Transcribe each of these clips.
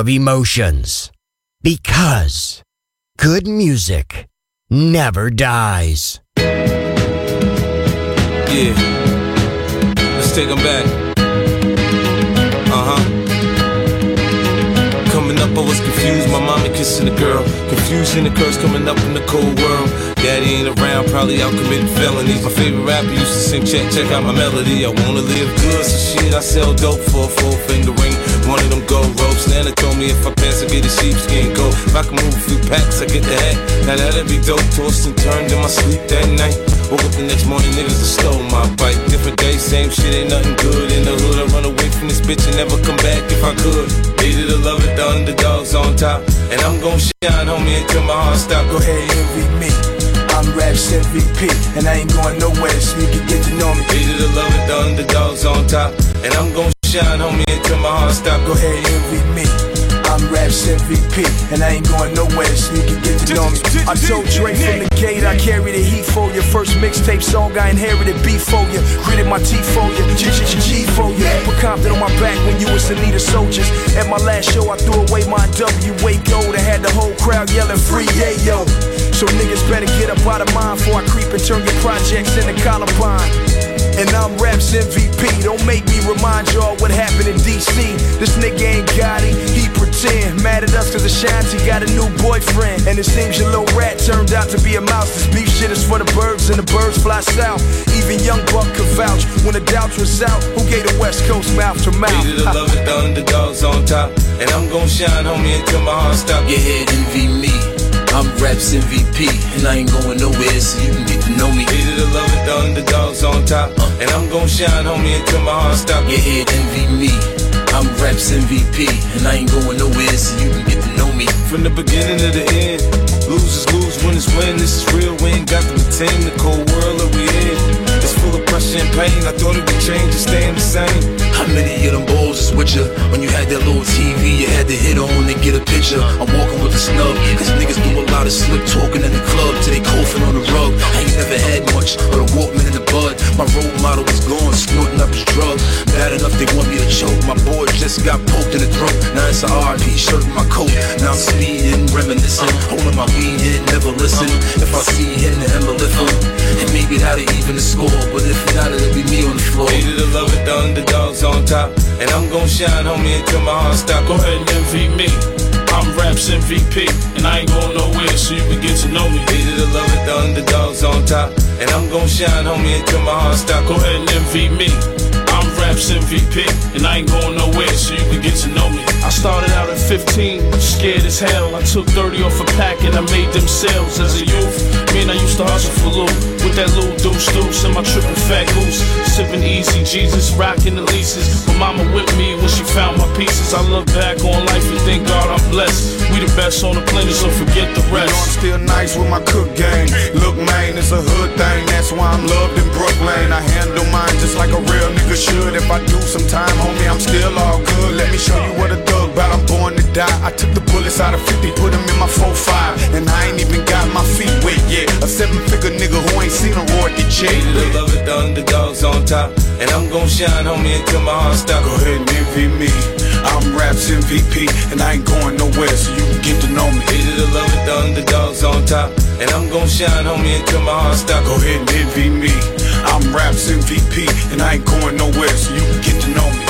Of emotions. Because good music never dies. Yeah. Let's take them back. Up, I was confused. My mommy kissing a girl. Confusion occurs coming up in the cold world. Daddy ain't around, probably out committing felonies. My favorite rapper used to sing, check, check out my melody. I wanna live good, so shit, I sell dope for a four finger ring. One of them gold ropes. Nana told me if I pass, I get a sheepskin coat. If I can move a few packs, I get the hat. Now that'd be dope. Tossed and turned in my sleep that night. Woke up the next morning, niggas have stole my bike. Different day, same shit, ain't nothing good. In the hood, I run away from this bitch and never come back if I could. Hated to love it, the underdogs on top. And I'm gon' shine, homie, until my heart stop. Go ahead, envy me. I'm Raps MVP, and I ain't going nowhere, so you can get to know me. Hated to love it, the underdogs on top. And I'm gon' shine, homie, until my heart stop. Go ahead, envy me. I'm Raps MVP, and I ain't going nowhere, so you can get to know me. I told Dre from the gate, I carry the heat for you. First mixtape song, I inherited beef for you. Gritted my teeth for you, G G G G for you. Put Compton on my back when you was in need of soldiers. At my last show, I threw away my WA gold and had the whole crowd yelling free, Yayo. So niggas better get up out of mine before I creep and turn your projects into Columbine. And I'm Raps MVP. Don't make me remind y'all what happened in DC. This nigga ain't got it, he pretend. Mad at us cause Ashanti got a new boyfriend. And it seems your little rat turned out to be a mouse. This beef shit is for the birds and the birds fly south. Even Young Buck could vouch when the doubts was out. Who gave the West Coast mouth to mouth? Hated to love it, the underdogs on top. And I'm gon' shine, homie, until my heart stop. Your head envy me. I'm Raps MVP, and I ain't going nowhere, so you can get to know me. Hated to love it, the underdogs on top. Uh. And I'm gon' shine, homie, until my heart stop. Your head envy me. I'm Raps MVP, and I ain't going nowhere, so you can get to know me. From the beginning to the end, losers lose, win is win. This is real, we ain't got to pretend the cold world that we in. Full of pressure and pain. I thought it would change, it's staying the same. How many of them balls is with ya? When you had that little TV, you had to hit on to get a picture. I'm walking with a snub, cause niggas do a lot of slick talking in the club till they coughing on the rug. I ain't never had much, but a Walkman in the bud. My role model was gone, snorting up his drug. Bad enough they want me to choke. My boy just got poked in the throat. Now it's a RP shirt in my coat. Now I'm speeding, reminiscing. Holding my weed in, never listen. If I see him, then I'ma lift him. And maybe that'll even the score. But if not, it'll be me on the floor. Hated to love it, the underdogs on top. And I'm gon' shine, homie, until my heart stop. Go ahead and envy me. I'm Raps MVP, and I ain't going nowhere, so you can get to know me. Hated to love it, the underdogs on top. And I'm gon' shine, homie, until my heart stop. Go ahead and envy me. I'm Raps MVP, and I ain't going nowhere, so you can get to know me. I started out at 15, scared as hell. I took 30 off a pack and I made them sales as a youth. Man, I used to hustle for loot with that little deuce deuce and my triple fat goose. Sipping easy, Jesus, rocking the leases. My mama with me when she found my pieces. I look back on life and thank God I'm blessed. We the best on the planet, so forget the You know I'm still nice with my cook game. Look, man, it's a hood thing. That's why I'm loved in Brooklyn. I handle mine just like a real nigga should. If I do some time, homie, I'm still all good. Let me show you what a thug bout. I'm born to die. I took the bullets out of 50, put them in my 4-5. And I ain't even got my feet wet yet. A seven figure nigga who ain't seen a royalty check. Hated to love it, the underdogs on top. And I'm gon' shine, homie, until my heart stop. Go ahead and envy me. I'm Raps MVP, and I ain't going nowhere, so you can get to know me. Hated to love it, the underdogs on top. And I'm gon' shine, homie, until my heart stop. Go ahead and envy me. I'm Raps MVP, and I ain't going nowhere, so you can get to know me.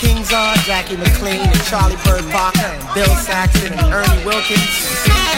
Kings are? Jackie McLean and Charlie Bird Parker and Bill Saxon and Ernie Wilkins.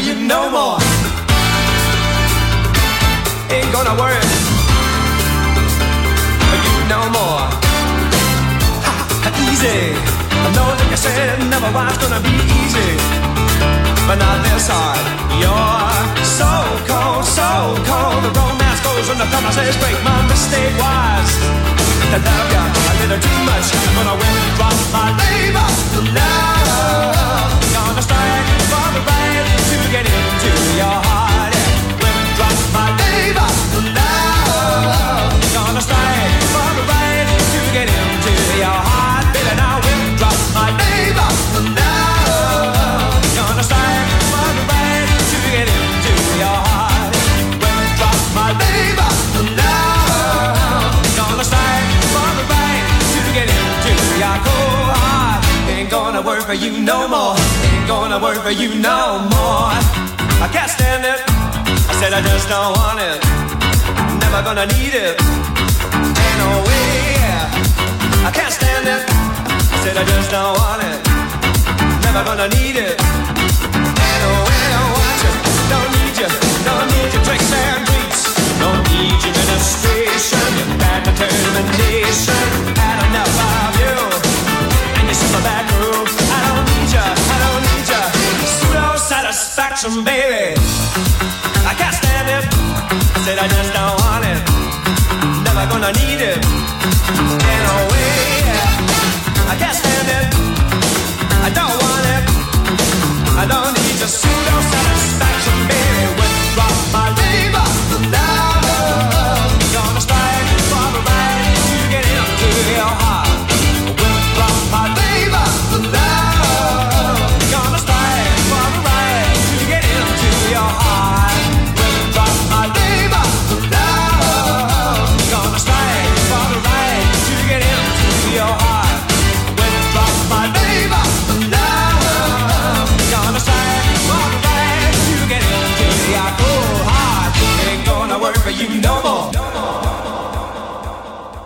You no more. Ain't gonna work you no more. Ha, easy. I know that you said never was gonna be easy, but not this hard. You're so cold, so cold. The romance goes when the promises break. My mistake was to love you a little too much, but I went dropped my labor. Love, gonna strike for you no more. Gonna work for you no more. I can't stand it. I said I just don't want it. Never gonna need it. Ain't no way. I can't stand it. I said I just don't want it. Never gonna need it. Ain't no way. I want you. Don't need you. Don't need your tricks and treats. Don't need your ministration. Your bad determination. Had enough of satisfaction, baby. I can't stand it. Said I just don't want it. Never gonna need it. Ain't no way. I can't stand it.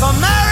South America,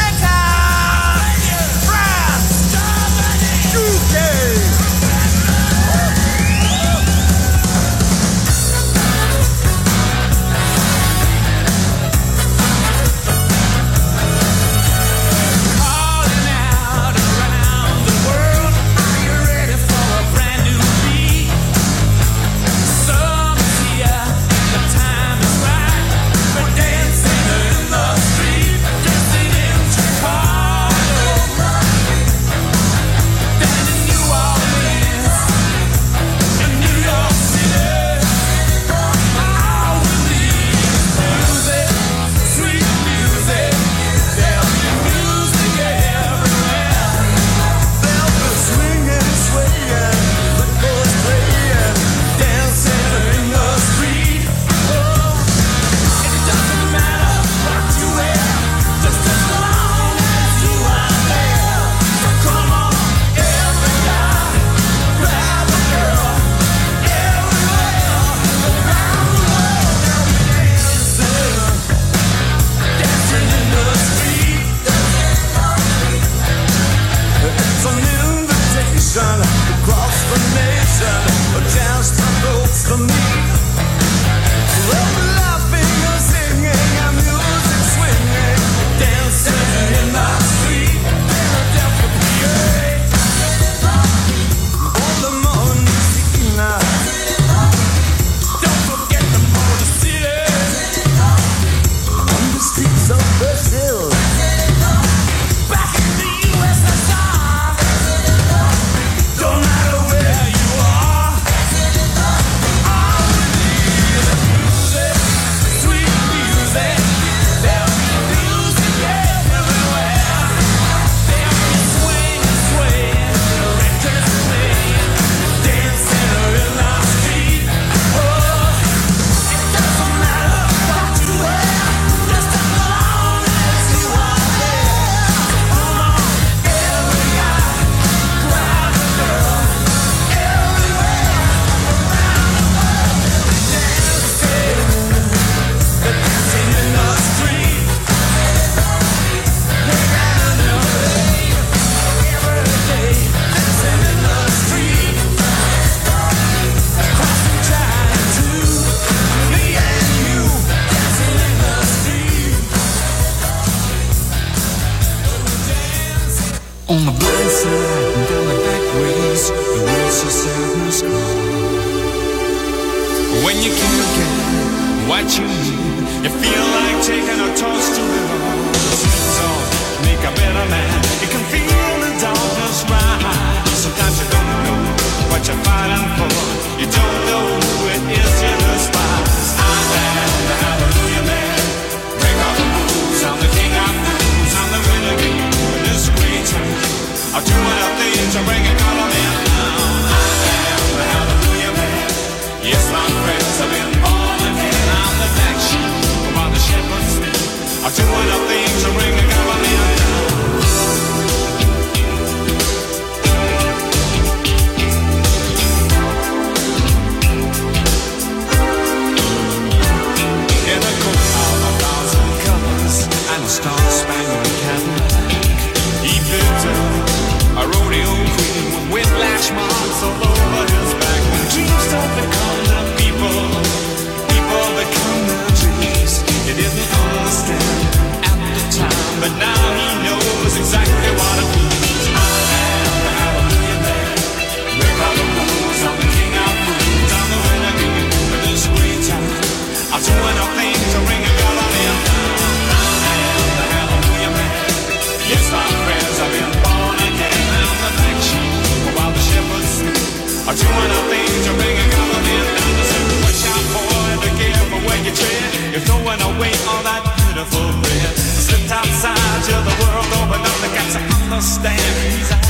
You're throwing away all that beautiful breath. Slipped outside, you're the world open up. They got to understand. He's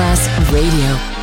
Class Radio.